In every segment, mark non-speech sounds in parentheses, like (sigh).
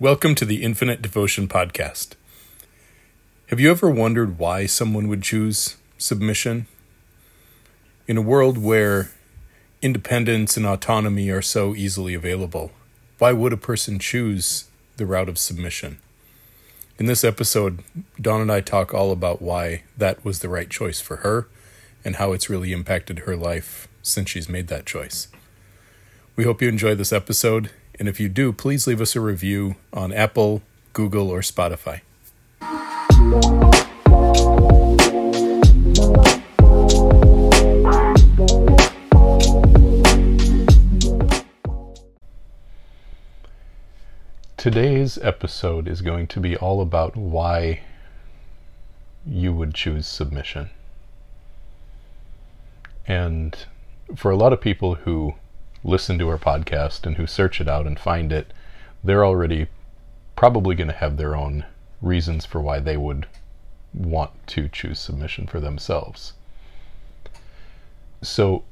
Welcome to the Infinite Devotion Podcast. Have you ever wondered why someone would choose submission? In a world where independence and autonomy are so easily available, why would a person choose the route of submission? In this episode, Dawn and I talk all about why that was the right choice for her and how it's really impacted her life since she's made that choice. We hope you enjoy this episode and if you do, please leave us a review on Apple, Google, or Spotify. Today's episode is going to be all about why you would choose submission. And for a lot of people who listen to our podcast and who search it out and find it, they're already probably going to have their own reasons for why they would want to choose submission for themselves. So,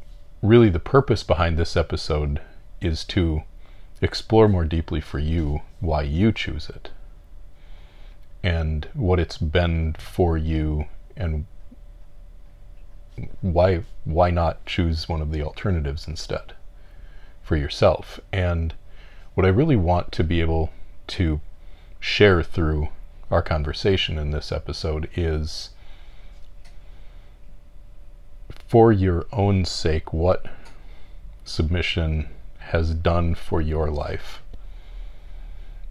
really, the purpose behind this episode is to explore more deeply for you why you choose it and what it's been for you and why why not choose one of the alternatives instead for yourself. And what I really want to be able to share through our conversation in this episode is for your own sake what submission has done for your life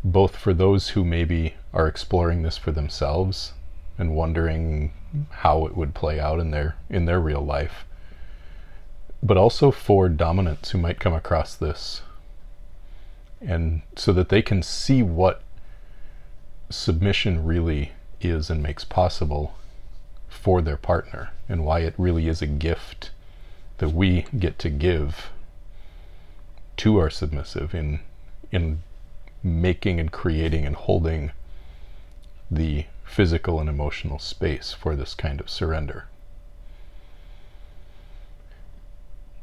both for those who maybe are exploring this for themselves and wondering how it would play out in their in their real life but also for dominants who might come across this and so that they can see what submission really is and makes possible for their partner and why it really is a gift that we get to give to our submissive in in making and creating and holding the physical and emotional space for this kind of surrender.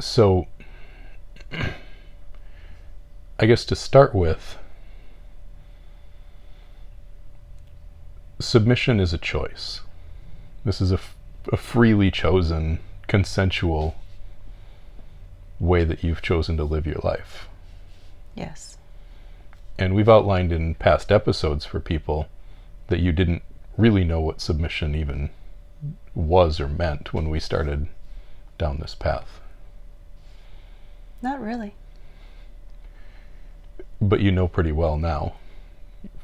So, I guess to start with, submission is a choice. This is a, f- a freely chosen, consensual way that you've chosen to live your life. Yes. And we've outlined in past episodes for people that you didn't really know what submission even was or meant when we started down this path. Not really. But you know pretty well now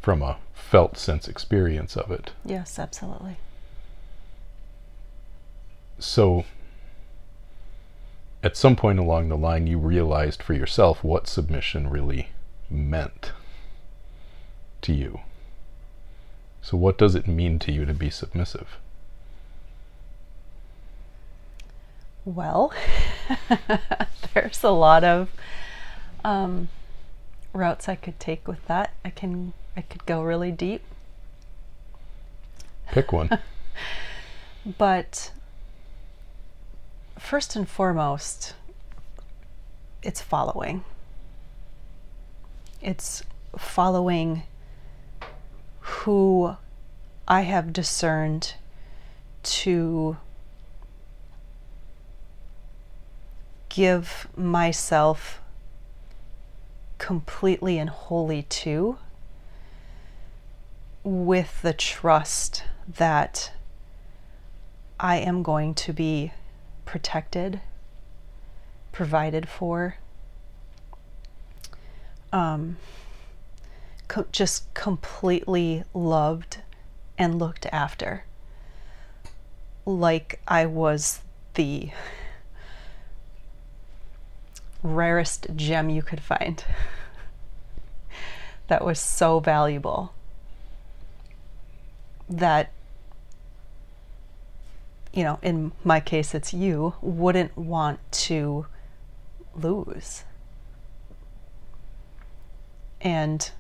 from a felt sense experience of it. Yes, absolutely. So, at some point along the line, you realized for yourself what submission really meant to you. So, what does it mean to you to be submissive? Well, (laughs) there's a lot of um, routes I could take with that. I can I could go really deep. Pick one. (laughs) but first and foremost, it's following. It's following who I have discerned to give myself completely and wholly to with the trust that I am going to be protected, provided for, um, co- just completely loved and looked after. Like I was the rarest gem you could find. That was so valuable. That you know in my case it's you wouldn't want to lose. And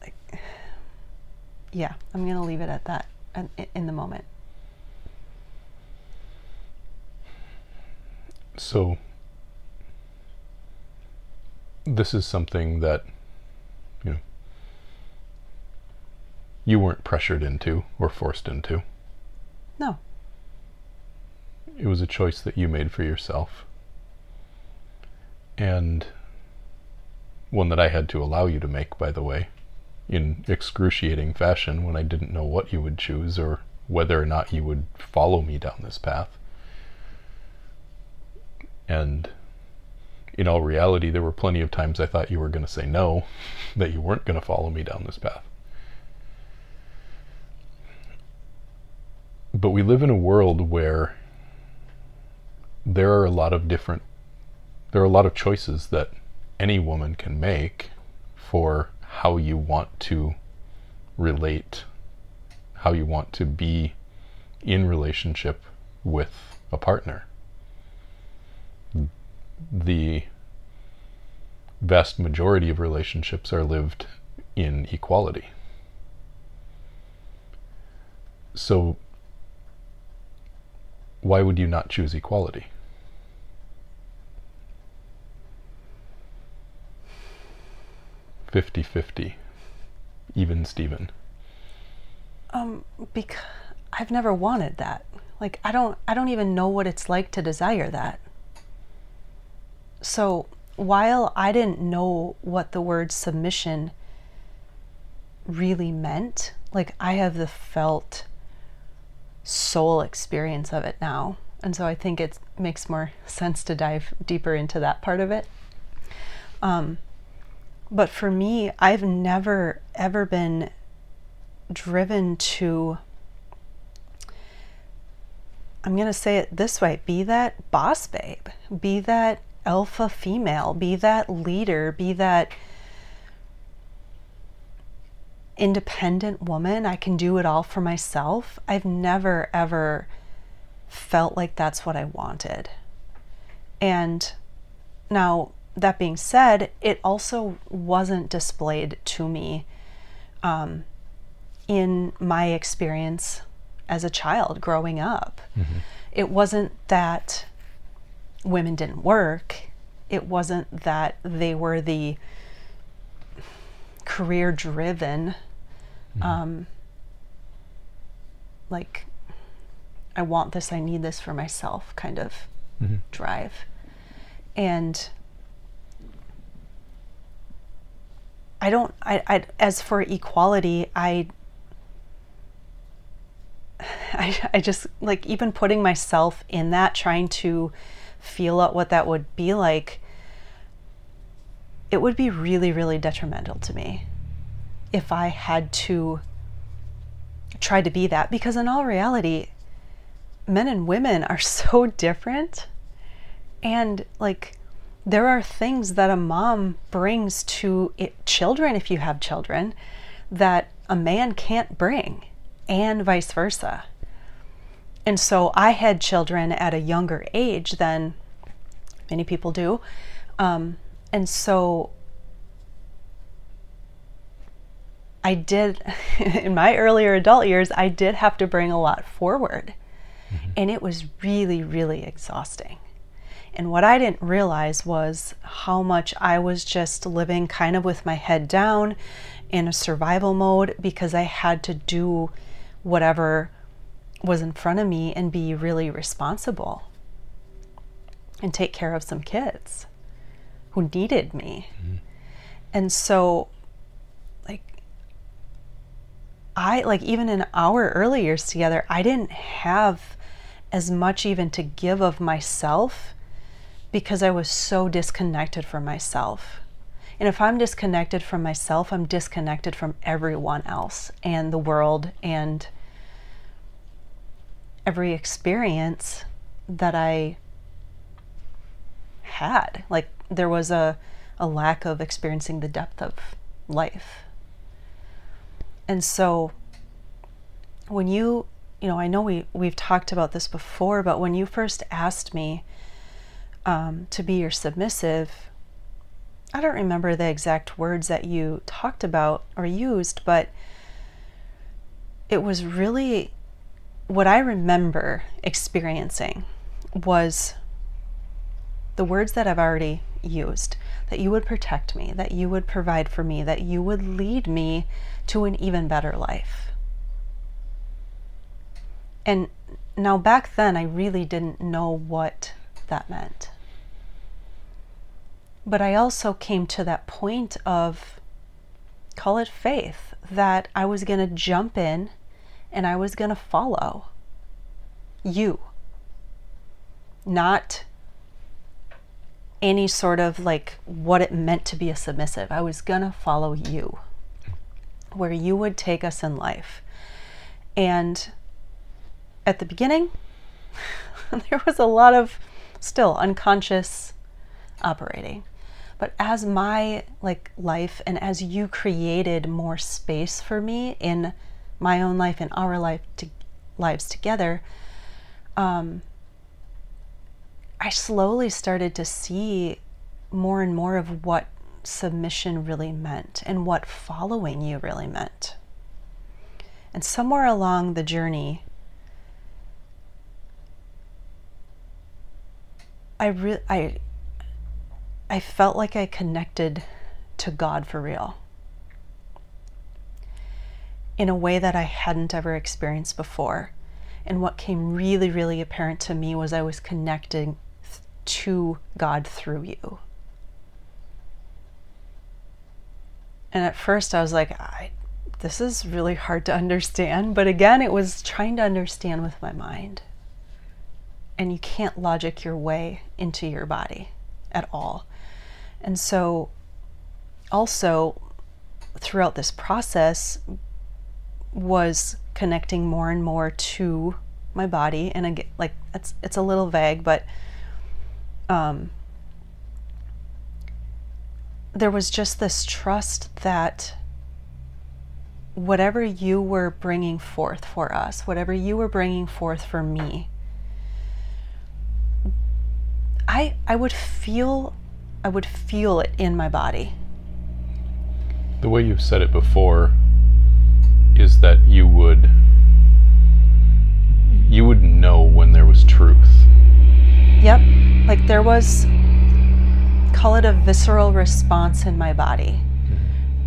(sighs) yeah i'm going to leave it at that in the moment So, this is something that you know you weren't pressured into or forced into. No. It was a choice that you made for yourself. And one that I had to allow you to make, by the way, in excruciating fashion when I didn't know what you would choose or whether or not you would follow me down this path. And in all reality, there were plenty of times I thought you were going to say no, (laughs) that you weren't going to follow me down this path. But we live in a world where there are a lot of different, there are a lot of choices that any woman can make for how you want to relate, how you want to be in relationship with a partner. The vast majority of relationships are lived in equality. So, why would you not choose equality? Fifty fifty, even Steven. Um, because I've never wanted that. Like I don't I don't even know what it's like to desire that. So while I didn't know what the word submission really meant, like I have the felt soul experience of it now. And so I think it makes more (laughs) sense to dive deeper into that part of it. Um, but for me, I've never ever been driven to, I'm going to say it this way be that boss babe, be that alpha female, be that leader, be that independent woman. I can do it all for myself. I've never, ever felt like that's what I wanted. And now, that being said, it also wasn't displayed to me um, in my experience as a child growing up. Mm-hmm. It wasn't that women didn't work, it wasn't that they were the career driven, mm-hmm. um, like, I want this, I need this for myself kind of mm-hmm. drive. And I don't, I, I, as for equality, I, (sighs) I, I just like even putting myself in that, trying to feel out what that would be like, it would be really, really detrimental to me if I had to try to be that. Because in all reality, men and women are (laughs) so different. And like, there are things that a mom brings to it, children, if you have children, that a man can't bring, and vice versa. And so I had children at a younger age than many people do. Um, and so I did, (laughs) in my earlier adult years, I did have to bring a lot forward. Mm-hmm. And it was really, really exhausting. And what I didn't realize was how much I was just living kind of with my head down in a survival mode because I had to do whatever was in front of me and be really responsible and take care of some kids who needed me. Mm-hmm. And so like I like even in our early years together, I didn't have as much even to give of myself because I was so disconnected from myself. And if I'm disconnected from myself, I'm disconnected from everyone else and the world and every experience that I had. Like there was a, a lack of experiencing the depth of life. And so when you, you know, I know we, we've talked about this before, but when you first asked me um, to be your submissive, I don't remember the exact words that you talked about or used, but it was really what I remember experiencing was the words that I've already used, that you would protect me, that you would provide for me, that you would lead me to an even better life. And now, back then, I really didn't know what that meant. But I also came to that point of, call it faith, that I was going to jump in and I was going to follow you. Not any sort of like what it meant to be a submissive. I was going to follow you, where you would take us in life. And at the beginning, (laughs) there was a lot of still unconscious operating. But as my like life and as you created more space for me in my own life and our life to, lives together, um, I slowly started to see more and more of what submission really meant and what following you really meant. And somewhere along the journey, I re- I I felt like I connected to God for real. In a way that I hadn't ever experienced before. And what came really, really apparent to me was I was connecting to God through you. And at first I was like, I, this is really hard to understand. But again, it was trying to understand with my mind and you can't logic your way into your body at all. And so, also, throughout this process, was connecting more and more to my body. And again, like it's it's a little vague, but um, there was just this trust that whatever you were bringing forth for us, whatever you were bringing forth for me, I I would feel I would feel it in my body. The way you've said it before is that you would you would know when there was truth. Yep. Like there was call it a visceral response in my body.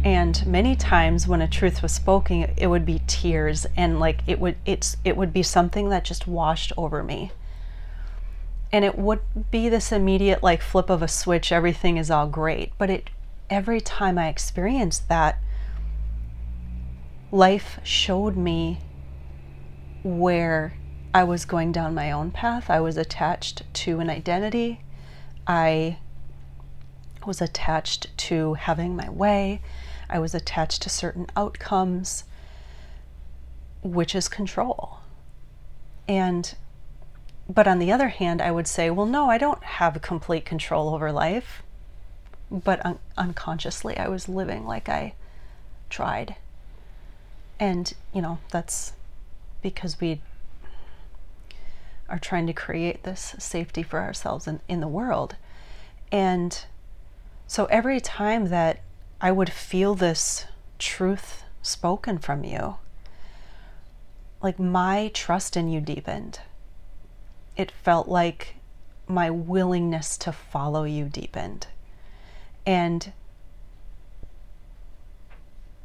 And many times when a truth was spoken, it would be tears and like it would it's it would be something that just washed over me and it would be this immediate like flip of a switch everything is all great but it every time i experienced that life showed me where i was going down my own path i was attached to an identity i was attached to having my way i was attached to certain outcomes which is control and but on the other hand, I would say, well, no, I don't have complete control over life. But un- unconsciously, I was living like I tried. And, you know, that's because we are trying to create this safety for ourselves in, in the world. And so every time that I would feel this truth spoken from you, like my trust in you deepened it felt like my willingness to follow you deepened. And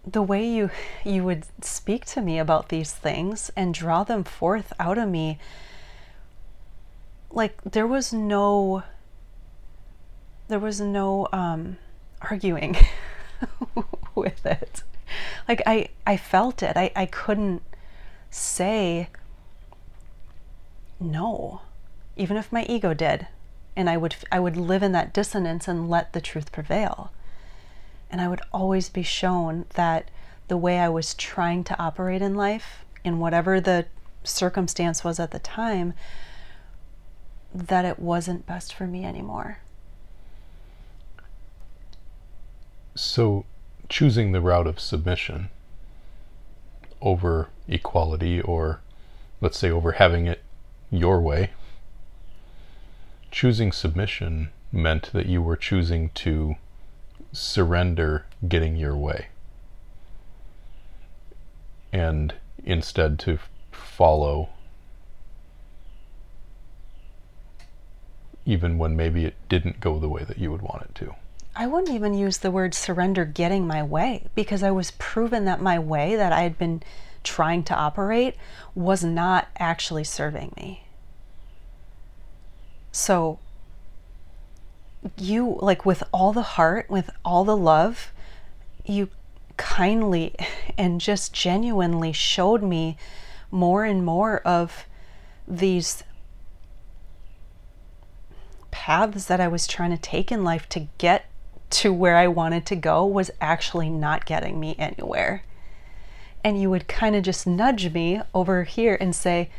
the way you you would speak to me about these things and draw them forth out of me like there was no there was no um arguing (laughs) with it like i i felt it i i couldn't say no, even if my ego did. And I would, I would live in that dissonance and let the truth prevail. And I would always be shown that the way I was trying to operate in life, in whatever the circumstance was at the time, that it wasn't best for me anymore. So, choosing the route of submission over equality, or let's say over having it your way. Choosing submission meant that you were choosing to surrender getting your way and instead to follow even when maybe it didn't go the way that you would want it to. I wouldn't even use the word surrender getting my way because I was proven that my way that I had been trying to operate was not actually serving me. So, you, like with all the heart, with all the love, you kindly (laughs) and just genuinely showed me more and more of these paths that I was trying to take in life to get to where I wanted to go was actually not getting me anywhere. And you would kind of just nudge me over here and say,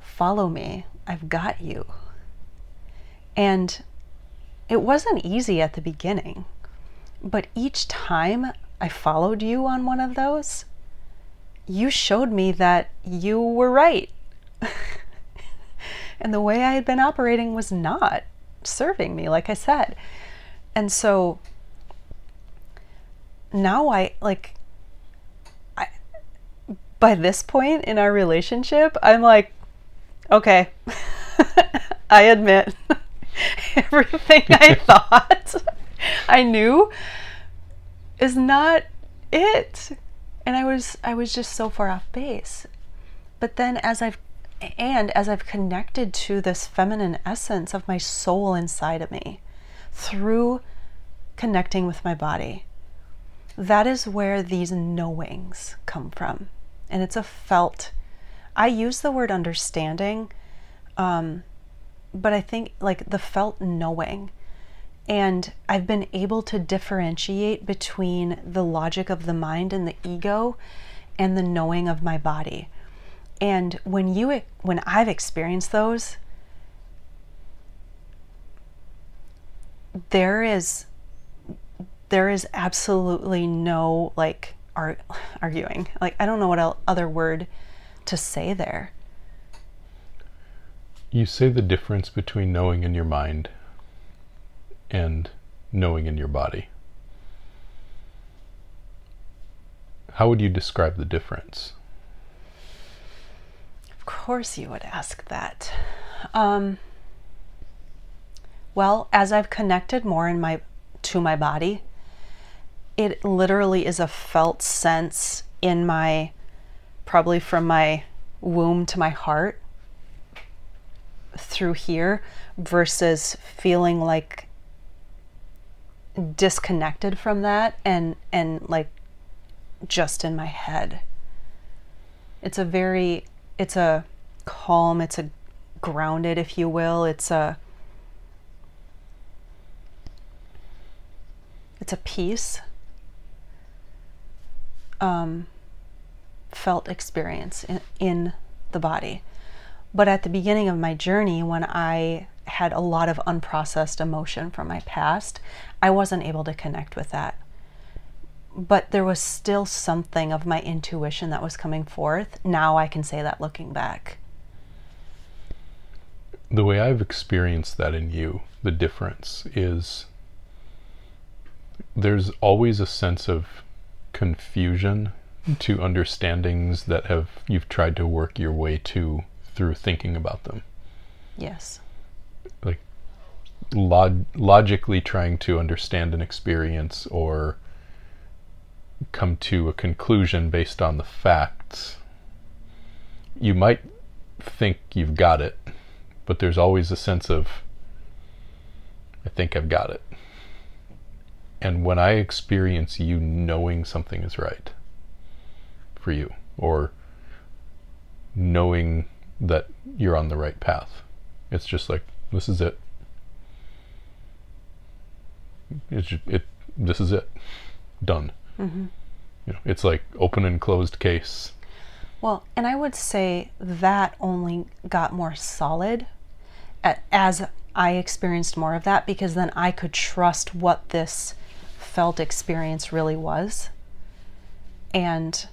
Follow me, I've got you. And it wasn't easy at the beginning, but each time I followed you on one of those, you showed me that you were right. (laughs) and the way I had been operating was not serving me, like I said. And so now I like I by this point in our relationship, I'm like, okay, (laughs) I admit (laughs) (laughs) everything I (laughs) thought I knew is not it. And I was I was just so far off base. But then as I've and as I've connected to this feminine essence of my soul inside of me through connecting with my body, that is where these knowings come from. And it's a felt. I use the word understanding, um, but I think like the felt knowing. And I've been able to differentiate between the logic of the mind and the ego and the knowing of my body. And when you when I've experienced those, there is there is absolutely no like ar- (laughs) arguing. Like I don't know what other word to say there. You say the difference between knowing in your mind and knowing in your body. How would you describe the difference? Of course you would ask that. Um, well, as I've connected more in my to my body, it literally is a felt sense in my probably from my womb to my heart through here versus feeling like disconnected from that and and like just in my head. It's a very it's a calm, it's a grounded, if you will. It's a it's a peace um, felt experience in, in the body. But at the beginning of my journey, when I had a lot of unprocessed emotion from my past, I wasn't able to connect with that but there was still something of my intuition that was coming forth. Now I can say that looking back. The way I've experienced that in you, the difference is there's always a sense of confusion to understandings that have you've tried to work your way to through thinking about them. Yes. Like log- logically trying to understand an experience or come to a conclusion based on the facts, you might think you've got it, but there's always a sense of, I think I've got it. And when I experience you knowing something is right for you, or knowing that you're on the right path, it's just like, this is it. It's just, it. This is it. Done. Mm-hmm. You know, it's like open and closed case. Well, and I would say that only got more solid as I experienced more of that because then I could trust what this felt experience really was. And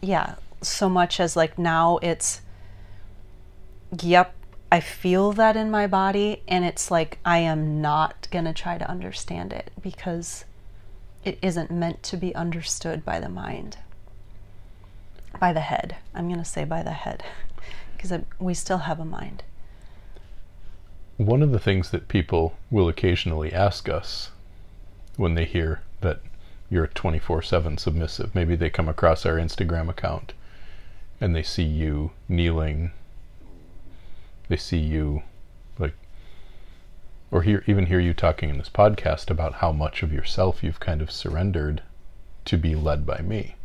yeah, so much as like now it's, yep, I feel that in my body, and it's like I am not going to try to understand it because it isn't meant to be understood by the mind, by the head. I'm going to say by the head, (laughs) because we still have a mind. one of the things that people will occasionally ask us when they hear that you're 24 7 submissive, maybe they come across our Instagram account and they see you kneeling, they see you like, or hear, even hear you talking in this podcast about how much of yourself you've kind of surrendered to be led by me.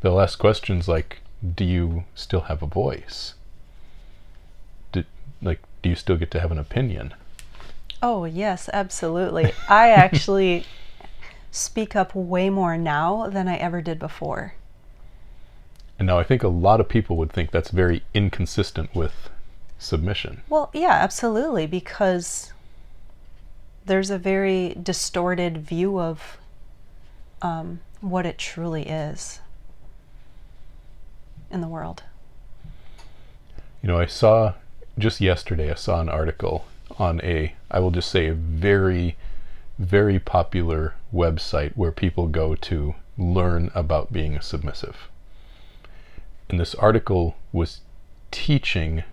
They'll ask questions like, Do you still have a voice? Do, like, do you still get to have an opinion? Oh, yes, absolutely. I (laughs) actually speak up way more now than I ever did before. And now I think a lot of people would think that's very inconsistent with submission. Well, yeah, absolutely, because there's a very distorted view of um, what it truly is in the world. You know, I saw just yesterday, I saw an article on a, I will just say, a very, very popular website where people go to learn about being a submissive. And this article was teaching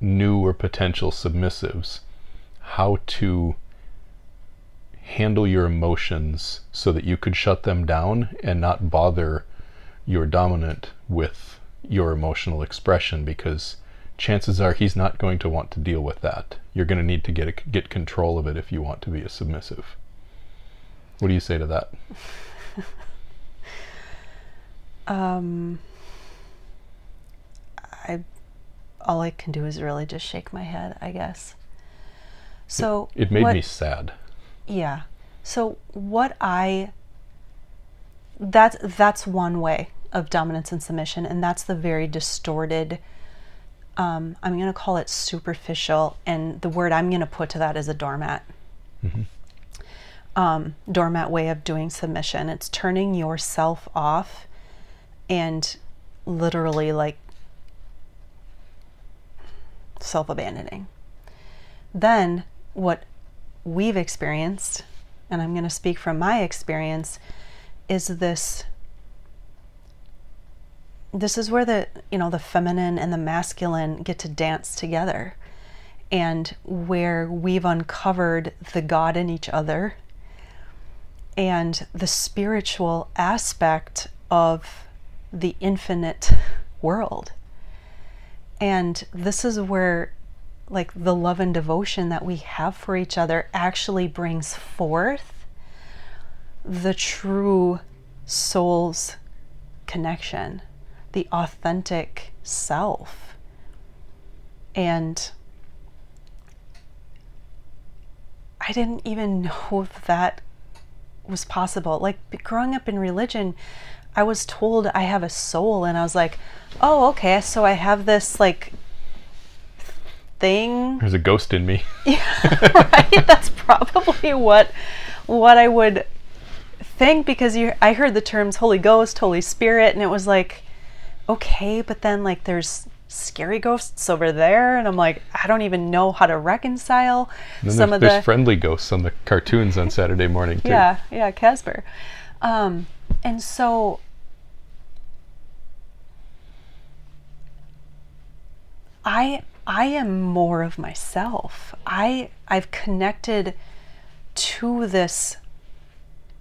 new or potential submissives how to handle your emotions so that you could shut them down and not bother your dominant with your emotional expression because chances are he's not going to want to deal with that. You're going to need to get a, get control of it if you want to be a submissive. What do you say to that? (laughs) um, I all I can do is really just shake my head, I guess. So it, it made what, me sad. Yeah. So what I that's that's one way of dominance and submission, and that's the very distorted um, I'm going to call it superficial, and the word I'm going to put to that is a doormat. Mm-hmm. Um, doormat way of doing submission. It's turning yourself off and literally like self abandoning. Then, what we've experienced, and I'm going to speak from my experience, is this this is where the you know the feminine and the masculine get to dance together and where we've uncovered the god in each other and the spiritual aspect of the infinite world and this is where like the love and devotion that we have for each other actually brings forth the true soul's connection the authentic self. And I didn't even (laughs) know that was possible. Like growing up in religion, I was told I have a soul, and I was like, oh, okay, so I have this like thing. There's a ghost in me. (laughs) yeah, right. That's probably what what I would think because you. I heard the terms Holy Ghost, Holy Spirit, and it was like, okay, but then like there's scary ghosts over there and i'm like i don't even know how to reconcile some of there's the friendly ghosts on the cartoons on saturday morning too yeah yeah casper um, and so i i am more of myself. I i've connected to this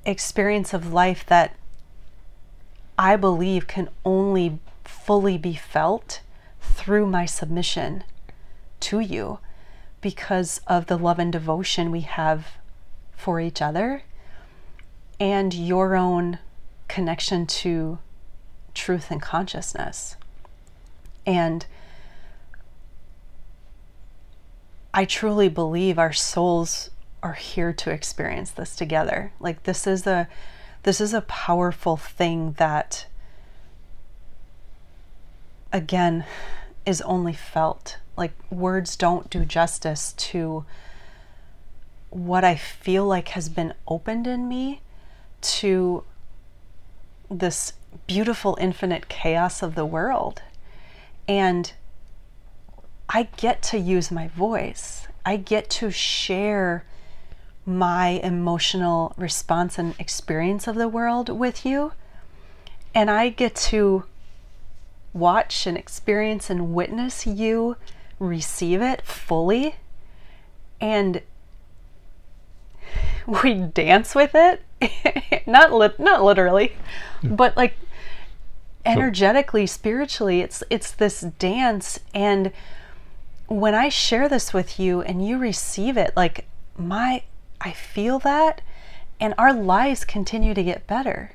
experience of life that i believe can only fully be felt through my submission to you because of the love and devotion we have for each other and your own connection to truth and consciousness. And I truly believe our souls are here to experience this together. Like this is a this is a powerful thing that again is only felt. Like words don't do justice to what I feel like has been opened in me to this beautiful infinite chaos of the world. And I get to use my voice. I get to share my emotional response and experience of the world with you. And I get to watch and experience and witness you receive it fully and (laughs) we dance with it (laughs) not not literally but like energetically spiritually it's it's this dance. And when i share this with you and you receive it like my i feel that and our lives continue to get better.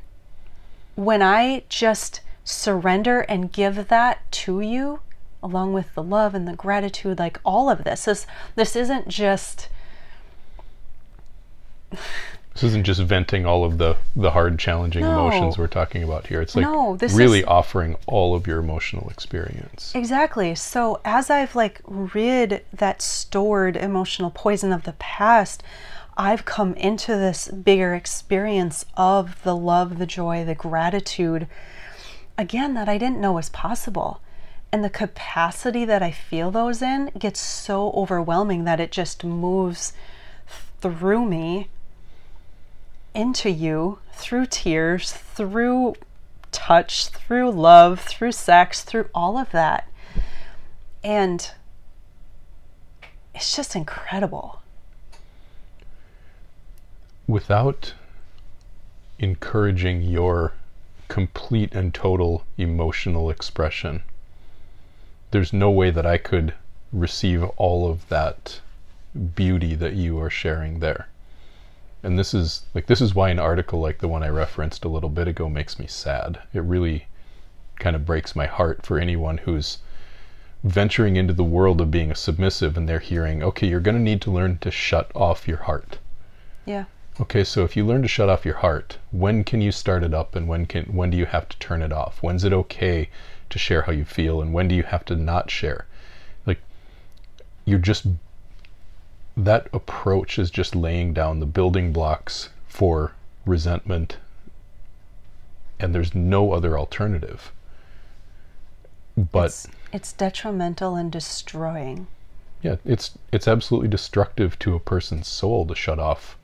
When i just surrender and give that to you along with the love and the gratitude like all of this this this isn't just this isn't just venting all of the the hard challenging No. emotions we're talking about here it's like No, this really is- offering all of your emotional experience Exactly. So as I've like rid that stored emotional poison of the past, I've come into this bigger experience of the love, the joy, the gratitude again that I didn't know was possible. And the capacity that I feel those in gets so overwhelming that it just moves through me into you through tears, through touch, through love, through sex, through all of that. And it's just incredible. without encouraging your complete and total emotional expression, there's no way that I could receive all of that beauty that you are sharing there. And this is like this is why an article like the one I referenced a little bit ago makes me sad. It really kind of breaks my heart for anyone who's venturing into the world of being a submissive and they're hearing, okay, you're going to need to learn to shut off your heart. Yeah. Okay, so if you learn to shut off your heart, when can you start it up and when can when do you have to turn it off? When's it okay to share how you feel and when do you have to not share? Like you're just that approach is just laying down the building blocks for resentment and there's no other alternative. But it's, it's detrimental and destroying. Yeah, it's it's absolutely destructive to a person's soul to shut off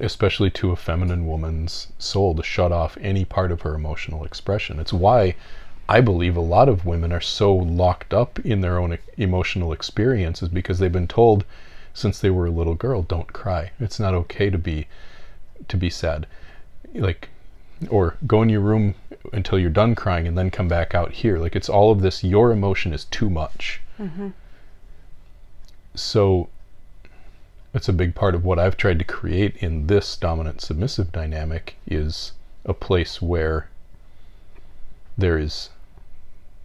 especially to a feminine woman's soul to shut off any part of her emotional expression. It's why I believe a lot of women are so locked up in their own emotional experiences because they've been told since they were a little girl, don't cry. It's not okay to be to be sad. Like or go in your room until you're done crying and then come back out here. Like it's all of this your emotion is too much. Mm-hmm. So that's a big part of what I've tried to create in this dominant submissive dynamic is a place where there is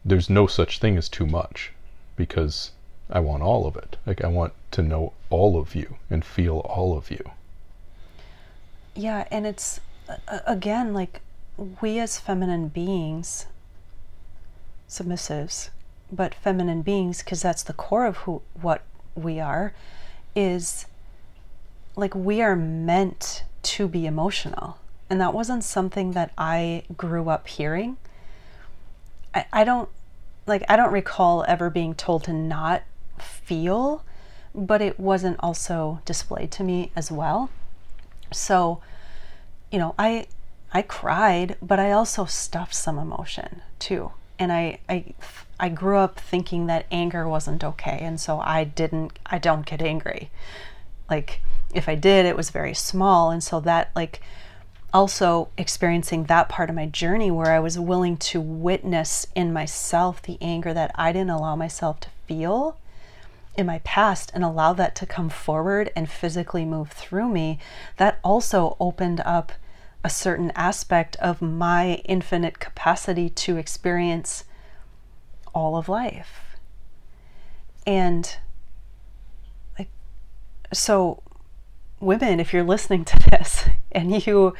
there's no such thing as too much because I want all of it. Like I want to know all of you and feel all of you. Yeah, and it's again like we as feminine beings, submissives, but feminine beings because that's the core of who what we are is like we are meant to be emotional. And that wasn't something that I grew up hearing. I, I don't like I don't recall ever being told to not feel, but it wasn't also displayed to me as well. So, you know, I I cried, but I also stuffed some emotion too. And I I I grew up thinking that anger wasn't okay, and so I didn't I don't get angry. Like if I did, it was very small, and so that like also experiencing that part of my journey where I was willing to witness in myself the anger that I didn't allow myself to feel in my past and allow that to come forward and physically move through me, that also opened up a certain aspect of my infinite capacity to experience all of life. And like so women, if you're listening to (laughs) this and you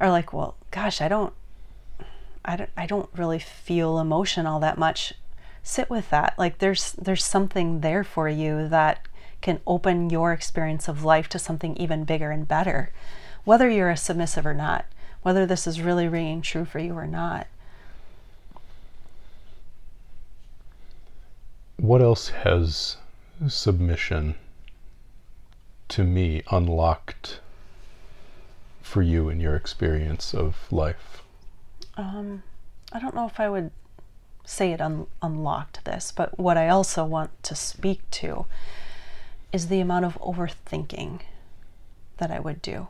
are like, well, gosh, I don't I don't I don't really feel emotion all that much. Sit with that. Like there's there's something there for you that can open your experience of life to something even bigger and better. Whether you're a submissive or not, whether this is really ringing true for you or not. What else has submission to me unlocked for you in your experience of life? Um, I don't know if I would say it un- unlocked this, but what I also want to speak to is the amount of overthinking that I would do,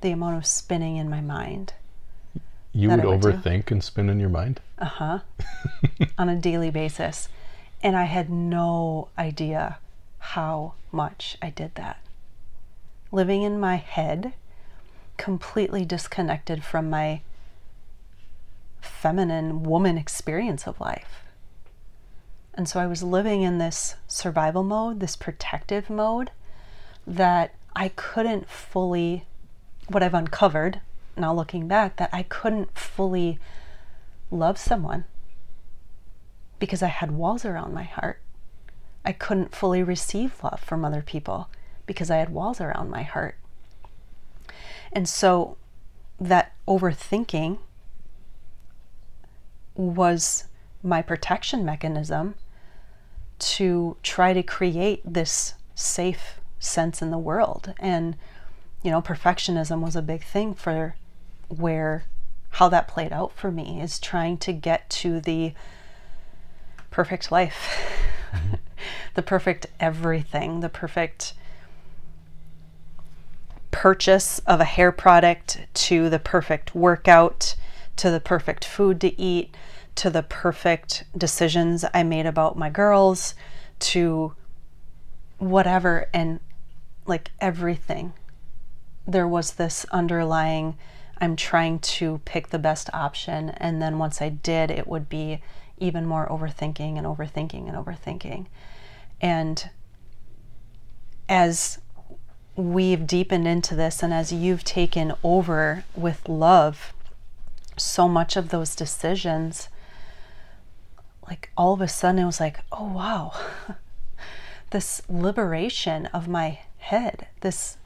the amount of spinning in my mind. You would would do. overthink and spin in your mind? Uh huh. (laughs) on a daily basis. And I had no idea how much I did that. Living in my head, completely disconnected from my feminine woman experience of life. And so I was living in this survival mode, this protective mode that I couldn't fully, what I've uncovered now looking back, that I couldn't fully love someone because I had walls around my heart. I couldn't fully receive love from other people because I had walls around my heart. And so that overthinking was my protection mechanism to try to create this safe sense in the world. And, you know, perfectionism was a big thing for where how that played out for me is trying to get to the perfect life, (laughs) mm-hmm. the perfect everything, the perfect purchase of a hair product to the perfect workout to the perfect food to eat to the perfect decisions I made about my girls to whatever and like everything. There was this underlying I'm trying to pick the best option and then once I did it would be even more overthinking and overthinking and overthinking. And as we've deepened into this and as you've taken over with love so much of those decisions like all of a sudden it was like oh wow (laughs) this liberation of my head this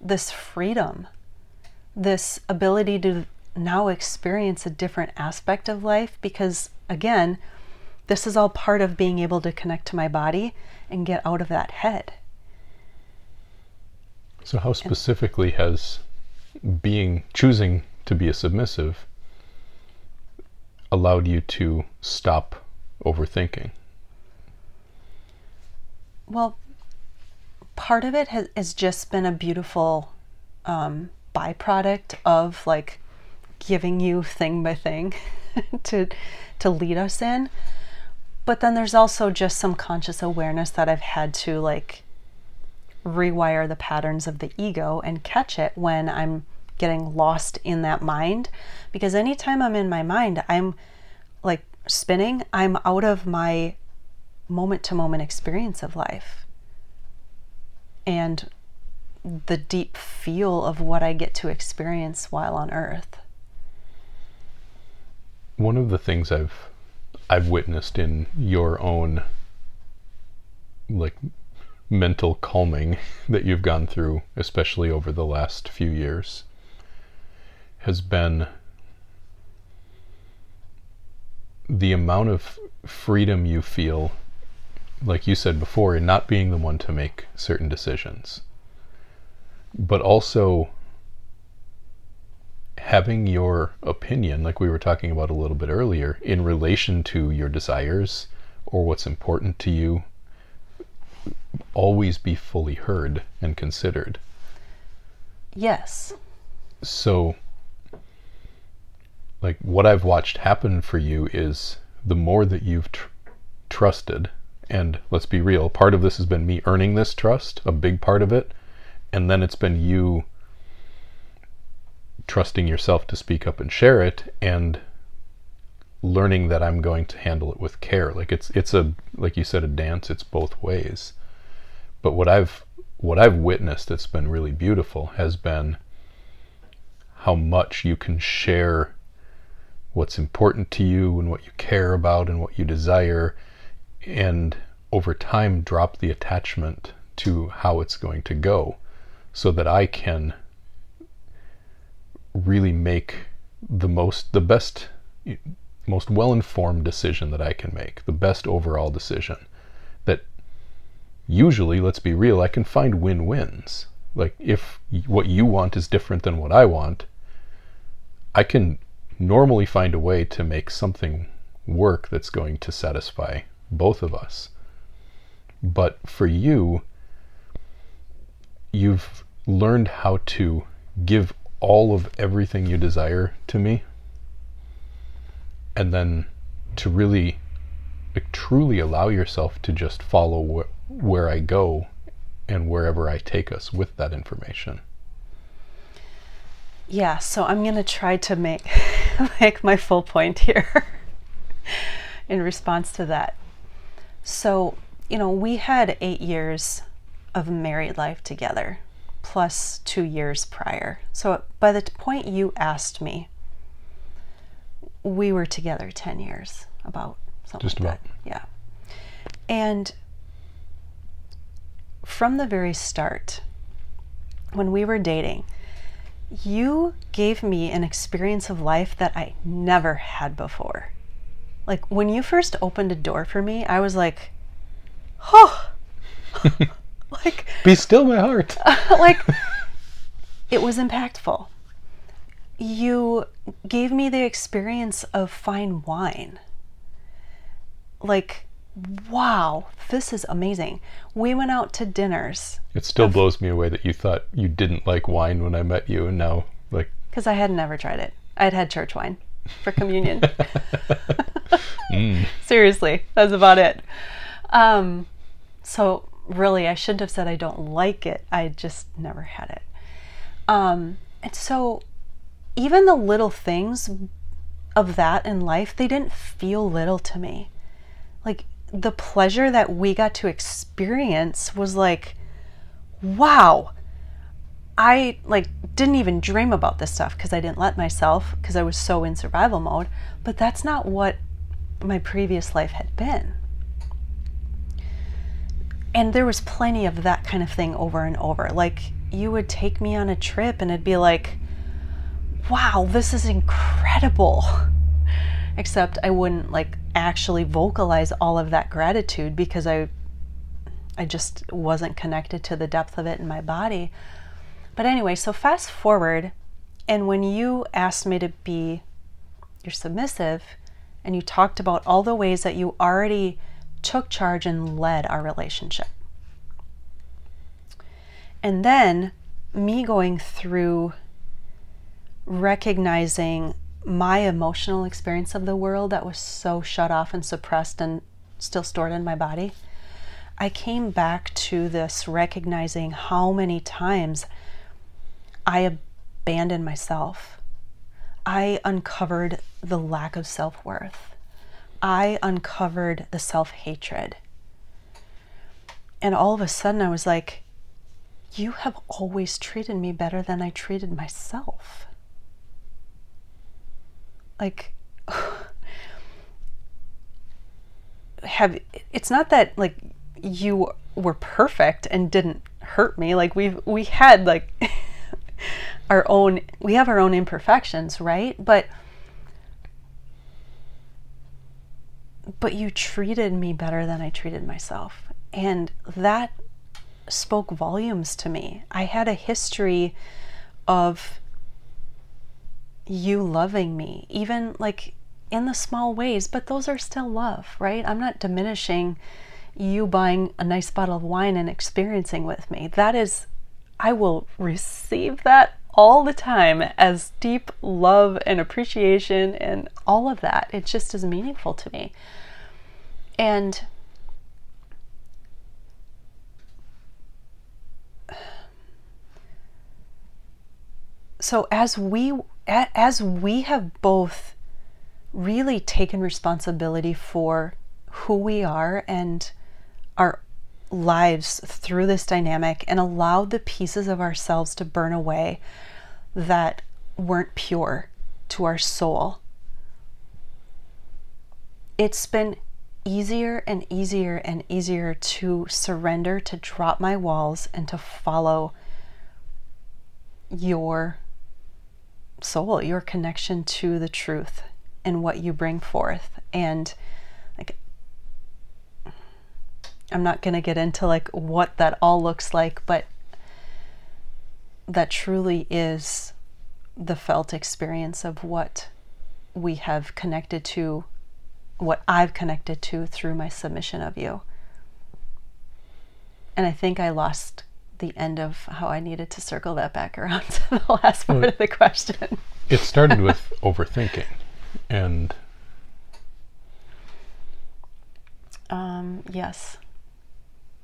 this freedom this ability to now experience a different aspect of life because again this is all part of being able to connect to my body and get out of that head So, how specifically has being choosing to be a submissive allowed you to stop overthinking? Well, part of it has, has just been a beautiful um, byproduct of like giving you thing by thing (laughs) to to lead us in. But then there's also just some conscious awareness that I've had to like rewire the patterns of the ego and catch it when I'm getting lost in that mind. Because anytime I'm in my mind, I'm like spinning, I'm out of my moment to moment experience of life and the deep feel of what I get to experience while on earth. One of the things I've I've witnessed in your own like mental calming that you've gone through, especially over the last few years, has been the amount of freedom you feel, like you said before, in not being the one to make certain decisions, but also having your opinion, like we were talking about a little bit earlier, in relation to your desires or what's important to you, always be fully heard and considered. Yes. So, like, what I've watched happen for you is the more that you've tr- trusted, and let's be real, part of this has been me earning this trust, a big part of it, and then it's been you trusting yourself to speak up and share it and learning that I'm going to handle it with care. Like it's it's a like you said a dance, it's both ways. But what I've what I've witnessed that's been really beautiful has been how much you can share what's important to you and what you care about and what you desire and over time drop the attachment to how it's going to go so that I can really make the most the best most well-informed decision that I can make the best overall decision that usually let's be real I can find win-wins. Like if what you want is different than what I want I can normally find a way to make something work that's going to satisfy both of us. But for you you've learned how to give all of everything you desire to me and then to really like, truly allow yourself to just follow wh- where I go and wherever I take us with that information. Yeah, so I'm going to try to make (laughs) make my full point here (laughs) in response to that. So, you know, we had 8 years of married life together plus 2 years prior. So, by the point you asked me, we were together 10 years about something Just like about. that. Yeah. And from the very start, when we were dating, you gave me an experience of life that I never had before. Like when you first opened a door for me, I was like, oh, (laughs) (laughs) like, Be still my heart. (laughs) like it was impactful. You gave me the experience of fine wine. Like, wow, this is amazing. We went out to dinners It still blows me away that you thought you didn't like wine when I met you and now like because I had never tried it. I'd had church wine for communion. (laughs) (laughs) Seriously, that's about it. Um, so really, I shouldn't have said I don't like it. I just never had it. Um, and so, even the little things of that in life, they didn't feel little to me. Like the pleasure that we got to experience was like, wow. I like didn't even dream about this stuff because I didn't let myself because I was so in survival mode. But that's not what my previous life had been. And there was plenty of that kind of thing over and over. Like you would take me on a trip and it'd be like, wow, this is incredible. Except I wouldn't like actually vocalize all of that gratitude because I I just wasn't connected to the depth of it in my body. But anyway, so fast forward, and when you asked me to be your submissive, and you talked about all the ways that you already took charge and led our relationship. And then me going through recognizing my emotional experience of the world that was so shut off and suppressed and still stored in my body. I came back to this recognizing how many times I abandoned myself. I uncovered the lack of self worth. I uncovered the self hatred. And all of a sudden, I was like, You have always treated me better than I treated myself. Like, have it's not that like you were perfect and didn't hurt me. Like we've we had like (laughs) our own we have our own imperfections right? But but you treated me better than I treated myself. And that spoke volumes to me. I had a history of you loving me even like in the small ways but those are still love right I'm not diminishing you buying a nice bottle of wine and experiencing with me that is I will receive that all the time as deep love and appreciation and all of that. It just is meaningful to me. And (sighs) so as we as we have both really taken responsibility for who we are and our lives through this dynamic and allowed the pieces of ourselves to burn away that weren't pure to our soul. It's been easier and easier and easier to surrender, to drop my walls, and to follow your soul, your connection to the truth and what you bring forth. And like, I'm not going to get into like what that all looks like, but that truly is the felt experience of what we have connected to, what I've connected to through my submission of you. And I think I lost the end of how I needed to circle that back around (laughs) to the last part of the question. It started with overthinking, and Um, yes.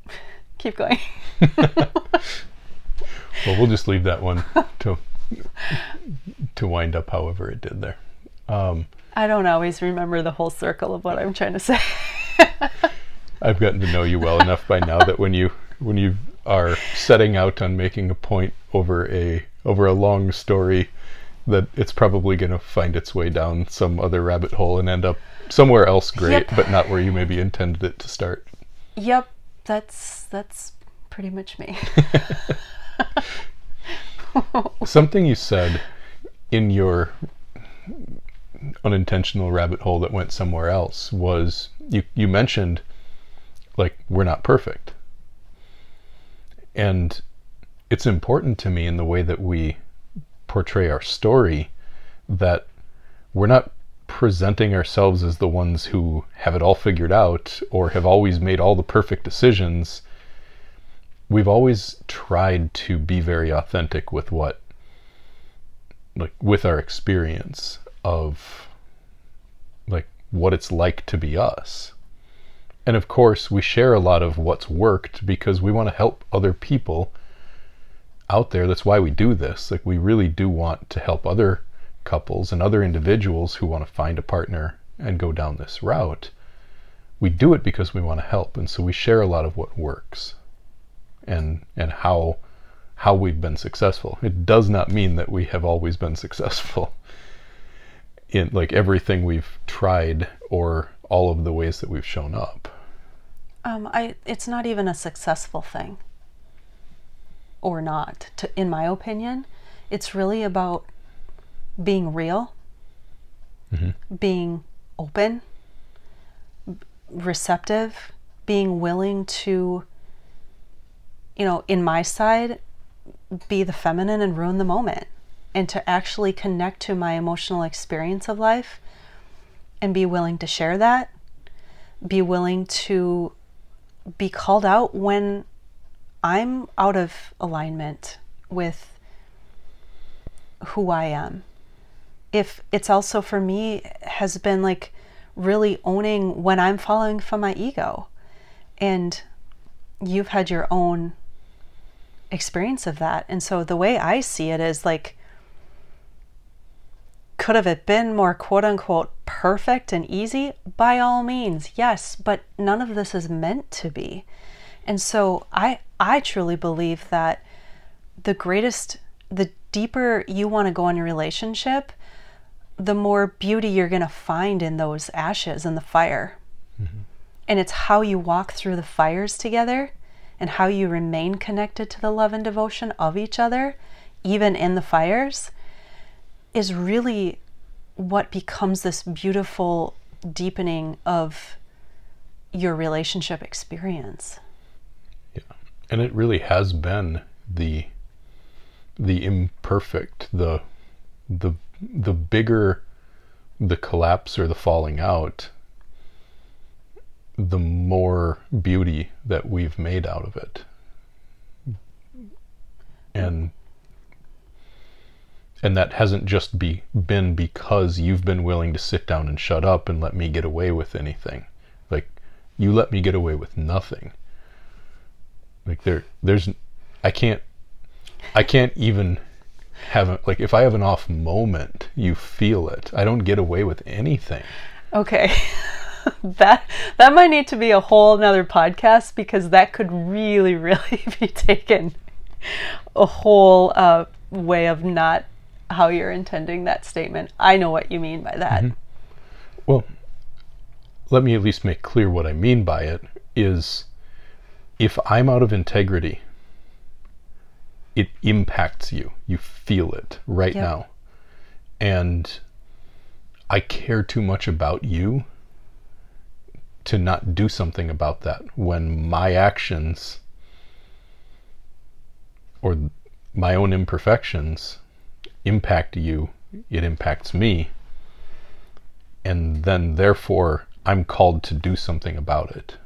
(laughs) Keep going. (laughs) well, we'll just leave that one to to wind up however it did there. Um, I don't always remember the whole circle of what I'm trying to say. I've gotten to know you well enough by now that when you when you are setting out on making a point over a over a long story, that it's probably going to find its way down some other rabbit hole and end up somewhere else great, Yep. but not where you maybe intended it to start. yep, that's that's pretty much me. (laughs) Something you said in your unintentional rabbit hole that went somewhere else was you you mentioned like we're not perfect. And it's important to me in the way that we portray our story that we're not presenting ourselves as the ones who have it all figured out or have always made all the perfect decisions. We've always tried to be very authentic with what like with our experience of like what it's like to be us. And of course, we share a lot of what's worked because we want to help other people out there. That's why we do this. Like, we really do want to help other couples and other individuals who want to find a partner and go down this route. We do it because we want to help. And so we share a lot of what works and, and how, how we've been successful. It does not mean that we have always been (laughs) successful in like everything we've tried or all of the ways that we've shown up. Um, I it's not even a successful thing. Or not, to, in my opinion. It's really about being real, being open, receptive, being willing to, you know, in my side, be the feminine and ruin the moment, and to actually connect to my emotional experience of life and be willing to share that, be willing to be called out when I'm out of alignment with who I am. If it's also for me has been like really owning when I'm following from my ego. And you've had your own experience of that. And so the way I see it is like could have it been more quote unquote perfect and easy? By all means, yes, but none of this is meant to be. And so I I truly believe that the greatest the deeper you want to go in a relationship, the more beauty you're going to find in those ashes and the fire. Mm-hmm. And it's how you walk through the fires together and how you remain connected to the love and devotion of each other, even in the fires, is really what becomes this beautiful deepening of your relationship experience. Yeah. And it really has been the the imperfect, the the the bigger the collapse or the falling out, the more beauty that we've made out of it. And and that hasn't just be been because you've been willing to sit down and shut up and let me get away with anything. Like you let me get away with nothing. Like there there's I can't I can't even have a, like if I have an off moment, you feel it. I don't get away with anything. Okay. (laughs) that that might need to be a whole nother podcast because that could really, (laughs) really be taken a whole uh, way of not how you're intending that statement. I know what you mean by that. Mm-hmm. Well, let me at least make clear what I mean by it is if I'm out of integrity, it impacts you. You feel it right Yep. now. And I care too much about you to not do something about that when my actions or my own imperfections impact you, it impacts me and then therefore I'm called to do something about it.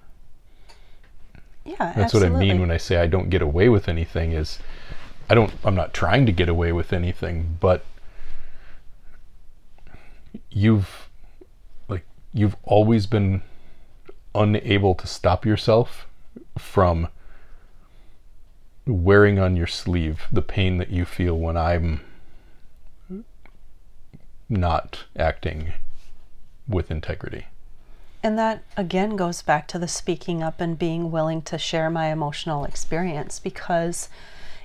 Yeah, That's what I mean when I say I don't get away with anything is I don't I'm not trying to get away with anything, but you've like you've always been unable to stop yourself from wearing on your sleeve the pain that you feel when I'm not acting with integrity. And that again goes back to the speaking up and being willing to share my emotional experience because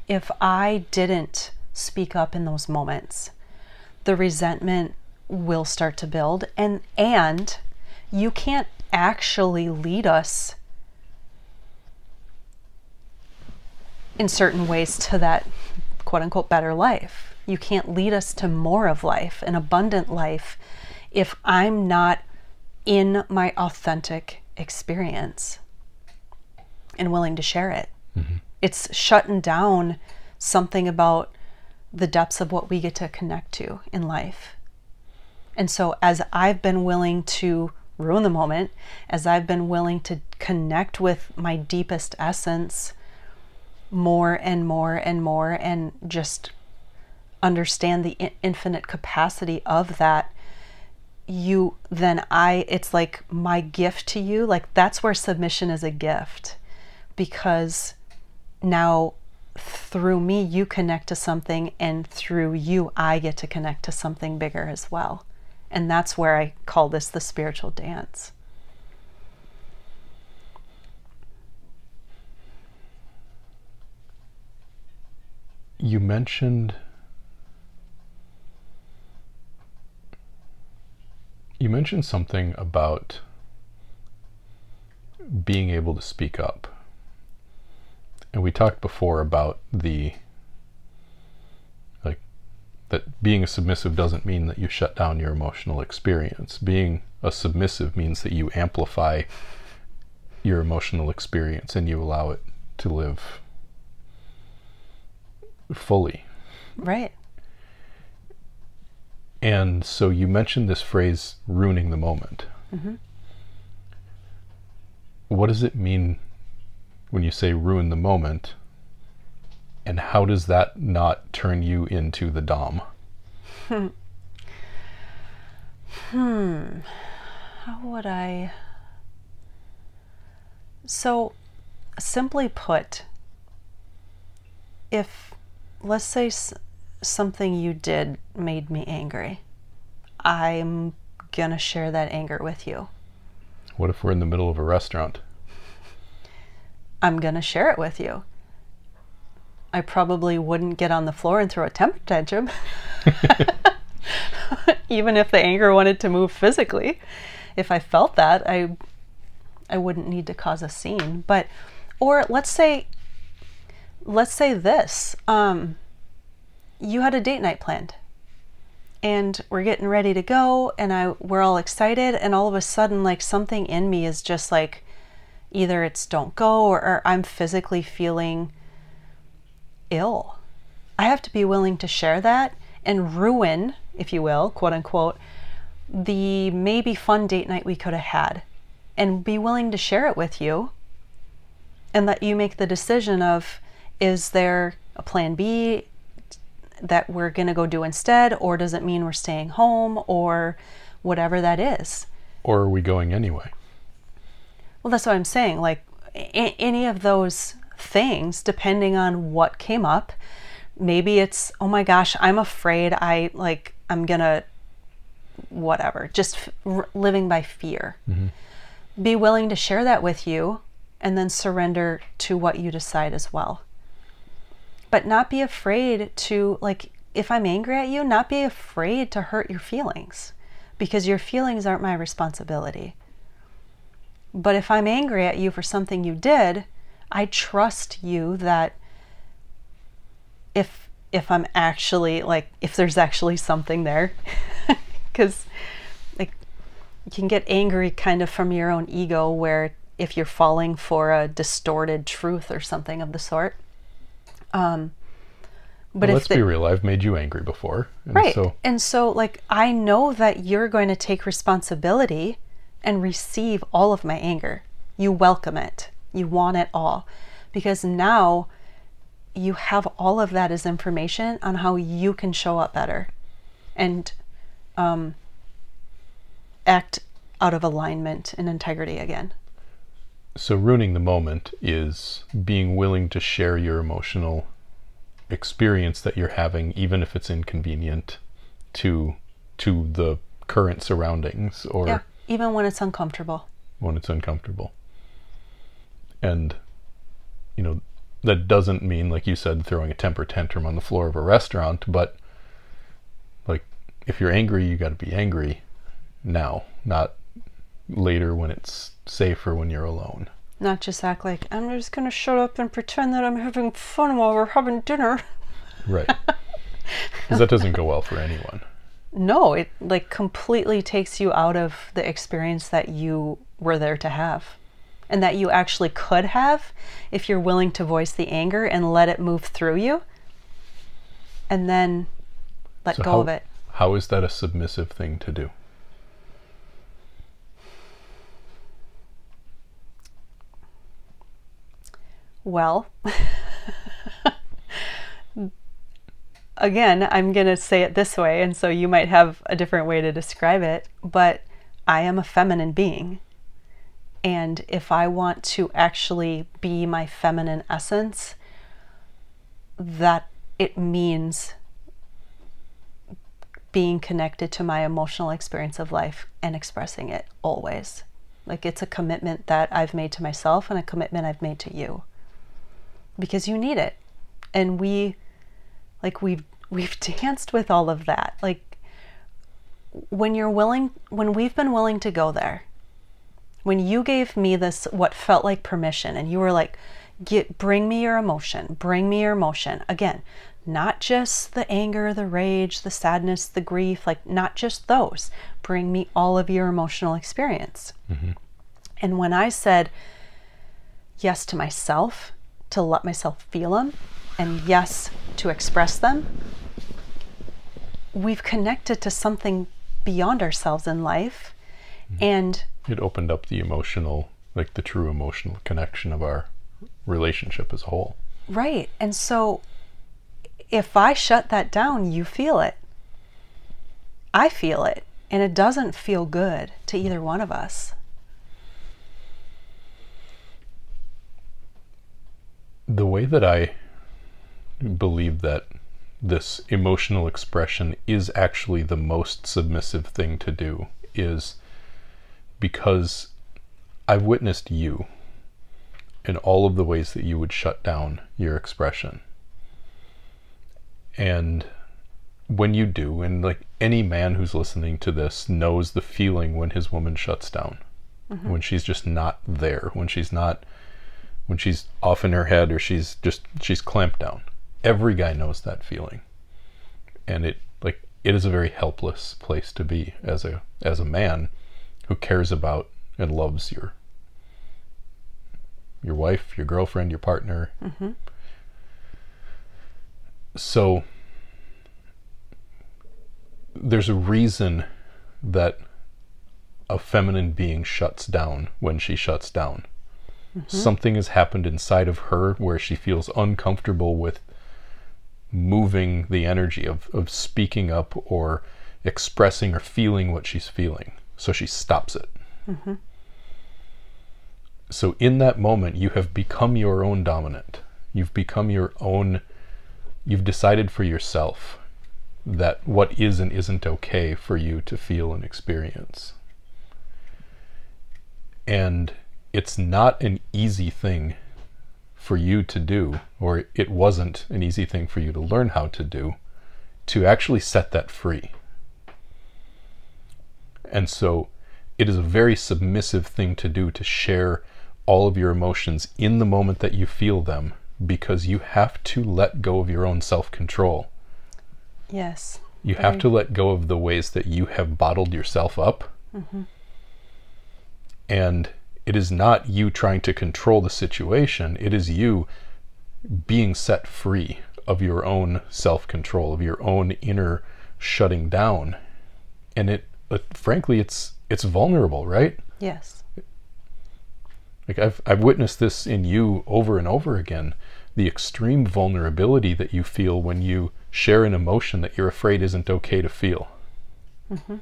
if I didn't speak up in those moments, the resentment will start to build and and you can't actually lead us in certain ways to that quote unquote better life. You can't lead us to more of life, an abundant life, if I'm not in my authentic experience and willing to share it. Mm-hmm. It's shutting down something about the depths of what we get to connect to in life. And so, as I've been willing to ruin the moment, as I've been willing to connect with my deepest essence more and more and more, and just understand the in- infinite capacity of that, you then I, it's like my gift to you. Like, that's where submission is a gift because now through me you connect to something and through you I get to connect to something bigger as well. And that's where I call this the spiritual dance. You mentioned you mentioned something about being able to speak up. And we talked before about the like that being a submissive doesn't mean that you shut down your emotional experience. Being a submissive means that you amplify your emotional experience and you allow it to live fully. Right. And so you mentioned this phrase, ruining the moment. What does it mean when you say ruin the moment? And how does that not turn you into the Dom? (laughs) Hmm. How would I? So, simply put, if let's say something you did made me angry, I'm gonna share that anger with you. What if we're in the middle of a restaurant? I'm gonna share it with you. I probably wouldn't get on the floor and throw a temper tantrum, (laughs) even if the anger wanted to move physically. If I felt that, I I wouldn't need to cause a scene. But or let's say let's say this. Um, you had a date night planned and we're getting ready to go and I we're all excited and all of a sudden like something in me is just like either it's don't go or, or I'm physically feeling ill. I have to be willing to share that and ruin, if you will, quote unquote, the maybe fun date night we could have had and be willing to share it with you and let you make the decision of is there a plan B that we're going to go do instead or does it mean we're staying home or whatever that is. Or are we going anyway? Well, that's what I'm saying. Like a- any of those things, depending on what came up, maybe it's, oh my gosh, I'm afraid I like, I'm gonna, whatever, just f- r- living by fear. Mm-hmm. Be willing to share that with you and then surrender to what you decide as well. But not be afraid to, like, if I'm angry at you, not be afraid to hurt your feelings because your feelings aren't my responsibility. But if I'm angry at you for something you did, I trust you that if if I'm actually like if there's actually something there (laughs) cuz like you can get angry kind of from your own ego where if you're falling for a distorted truth or something of the sort. Um but Well, if let's the, be real, I've made you angry before. And Right. so and so, like, I know that you're going to take responsibility and receive all of my anger. You welcome it. You want it all because now you have all of that as information on how you can show up better and um, act out of alignment and integrity again. So, ruining the moment is being willing to share your emotional experience that you're having, even if it's inconvenient to to the current surroundings or Yeah, even when it's uncomfortable. when it's uncomfortable. And you know, that doesn't mean like you said throwing a temper tantrum on the floor of a restaurant, but like if you're angry, you got to be angry now, not later when it's safer when you're alone. Not just act like I'm just gonna shut up and pretend that I'm having fun while we're having dinner. Right. (laughs) Because that doesn't go well for anyone. No, it like completely takes you out of the experience that you were there to have. And that you actually could have if you're willing to voice the anger and let it move through you. And then let So go how, of it. How is that a submissive thing to do? Well, again, I'm going to say it this way, and so you might have a different way to describe it, but I am a feminine being. And if I want to actually be my feminine essence, that it means being connected to my emotional experience of life and expressing it always. Like it's a commitment that I've made to myself and a commitment I've made to you because you need it. And we like we've we've (laughs) danced with all of that. Like when you're willing when we've been willing to go there. When you gave me this what felt like permission and you were like get bring me your emotion, bring me your emotion. Again, not just the anger, the rage, the sadness, the grief, like not just those. Bring me all of your emotional experience. Mm-hmm. And when I said yes to myself, to let myself feel them, and yes to express them, we've connected to something beyond ourselves in life. Mm-hmm. And It opened up the emotional, like the true emotional connection of our relationship as a whole. right. And so if I shut that down, you feel it. I feel it. And it doesn't feel good to either one of us. The way that I believe that this emotional expression is actually the most submissive thing to do is because I've witnessed you in all of the ways that you would shut down your expression. And when you do, and like any man who's listening to this knows the feeling when his woman shuts down, mm-hmm. when she's just not there, when she's not, when she's off in her head or she's just, she's clamped down. Every guy knows that feeling. And it, like, it is a very helpless place to be as a, as a man who cares about and loves your, your wife, your girlfriend, your partner. Mm-hmm. So, there's a reason that a feminine being shuts down when she shuts down. Mm-hmm. Something has happened inside of her where she feels uncomfortable with moving the energy of, of speaking up or expressing or feeling what she's feeling. So she stops it. Mm-hmm. So, in that moment, you have become your own dominant. You've become your own, you've decided for yourself that what is and isn't okay for you to feel and experience. And it's not an easy thing for you to do, or it wasn't an easy thing for you to learn how to do, to actually set that free. And so it is a very submissive thing to do to share all of your emotions in the moment that you feel them because you have to let go of your own self control. Yes. You have to let go of the ways that you have bottled yourself up. Mm-hmm. And it is not you trying to control the situation, it is you being set free of your own self control, of your own inner shutting down. And it, uh, frankly, it's it's vulnerable, right? Yes. Like I've I've witnessed this in you over and over again. The extreme vulnerability that you feel when you share an emotion that you're afraid isn't okay to feel. Mm-hmm.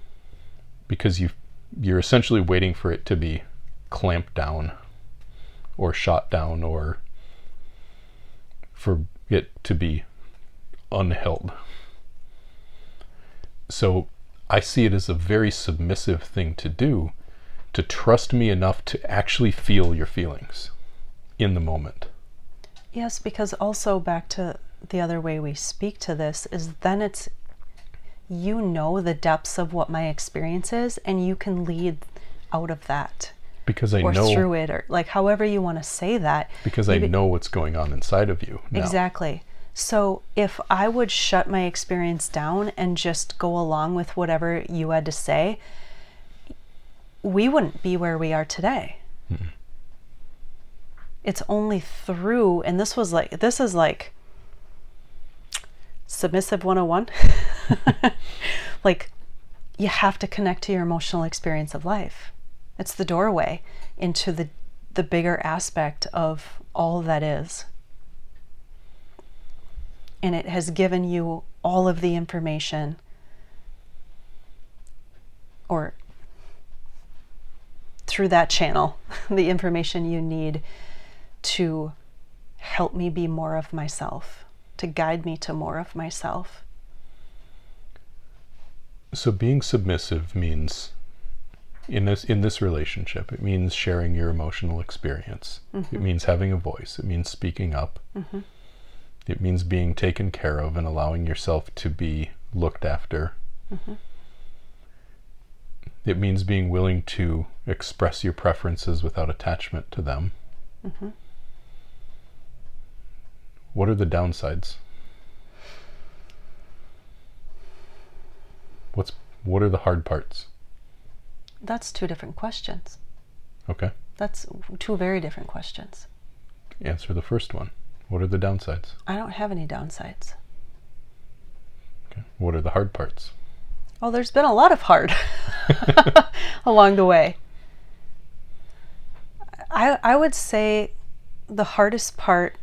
Because you you're essentially waiting for it to be clamped down or shot down or for it to be unheld. So I see it as a very submissive thing to do to trust me enough to actually feel your feelings in the moment. Yes, because also back to the other way we speak to this is then it's you know the depths of what my experience is and you can lead out of that Because I or know through it or like however you want to say that because I know what's going on inside of you. Now. Exactly. So if I would shut my experience down and just go along with whatever you had to say, we wouldn't be where we are today. Hmm. It's only through, and this was like, this is like submissive 101. (laughs) like, you have to connect to your emotional experience of life. It's the doorway into the, the bigger aspect of all that is. And it has given you all of the information or through that channel (laughs) the information you need to help me be more of myself to guide me to more of myself. So being submissive means in this in this relationship, it means sharing your emotional experience. It mm-hmm. means having a voice. It means speaking up. Mm-hmm. It means being taken care of and allowing yourself to be looked after. Mm-hmm. It means being willing to express your preferences without attachment to them. What are the downsides? What's what are the hard parts? That's two different questions Okay. that's two very different questions Answer the first one. What are the downsides? i don't have any downsides Okay. What are the hard parts? Oh, there's been a lot of hard (laughs) (laughs) along the way. I I would say the hardest part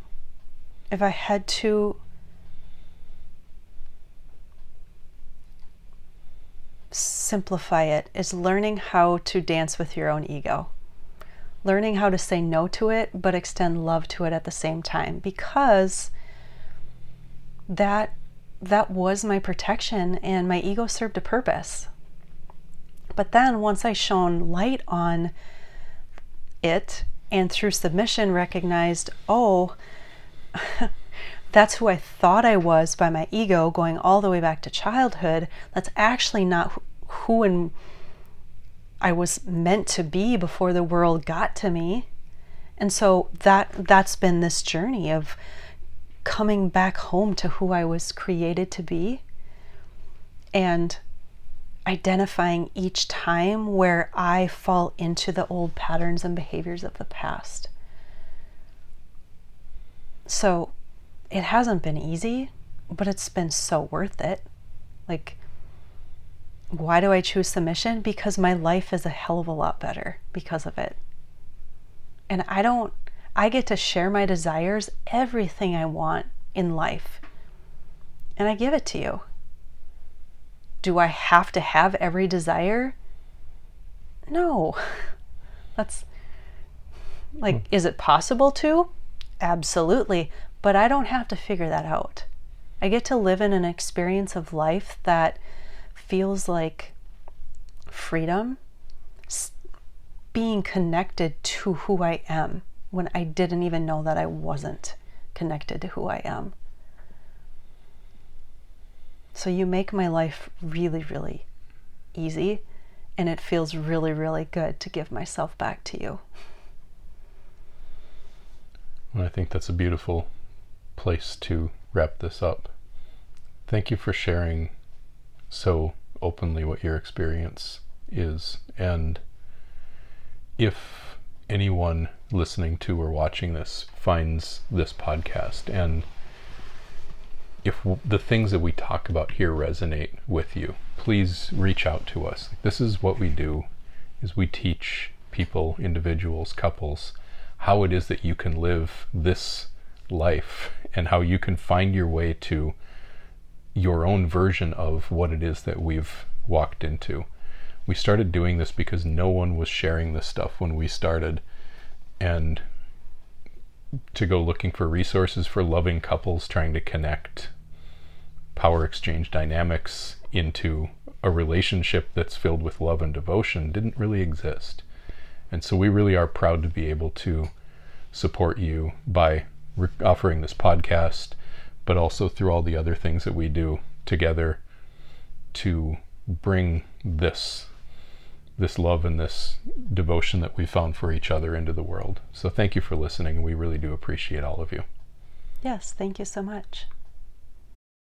if I had to simplify it is learning how to dance with your own ego. Learning how to say no to it but extend love to it at the same time because that that was my protection and my ego served a purpose. But then once I shone light on it and through submission recognized, oh, (laughs) that's who I thought I was by my ego going all the way back to childhood. That's actually not who and I was meant to be before the world got to me. And so that that's been this journey of coming back home to who I was created to be and identifying each time where I fall into the old patterns and behaviors of the past. So it hasn't been easy, but it's been so worth it. Like, why do I choose submission? Because my life is a hell of a lot better because of it. And I don't, I get to share my desires, everything I want in life, and I give it to you. Do I have to have every desire? No. (laughs) That's like, hmm. is it possible to? Absolutely. But I don't have to figure that out. I get to live in an experience of life that feels like freedom, being connected to who I am when I didn't even know that I wasn't connected to who I am. So you make my life really, really easy, and it feels really, really good to give myself back to you. And I think that's a beautiful place to wrap this up. Thank you for sharing so openly what your experience is. And if anyone listening to or watching this finds this podcast and if the things that we talk about here resonate with you, please reach out to us. This is what we do is we teach people, individuals, couples how it is that you can live this life and how you can find your way to your own version of what it is that we've walked into. We started doing this because no one was sharing this stuff when we started. And to go looking for resources for loving couples trying to connect power exchange dynamics into a relationship that's filled with love and devotion didn't really exist. And so we really are proud to be able to support you by offering this podcast, but also through all the other things that we do together to bring this this love and this devotion that we found for each other into the world. So thank you for listening. We really do appreciate all of you. Yes, thank you so much.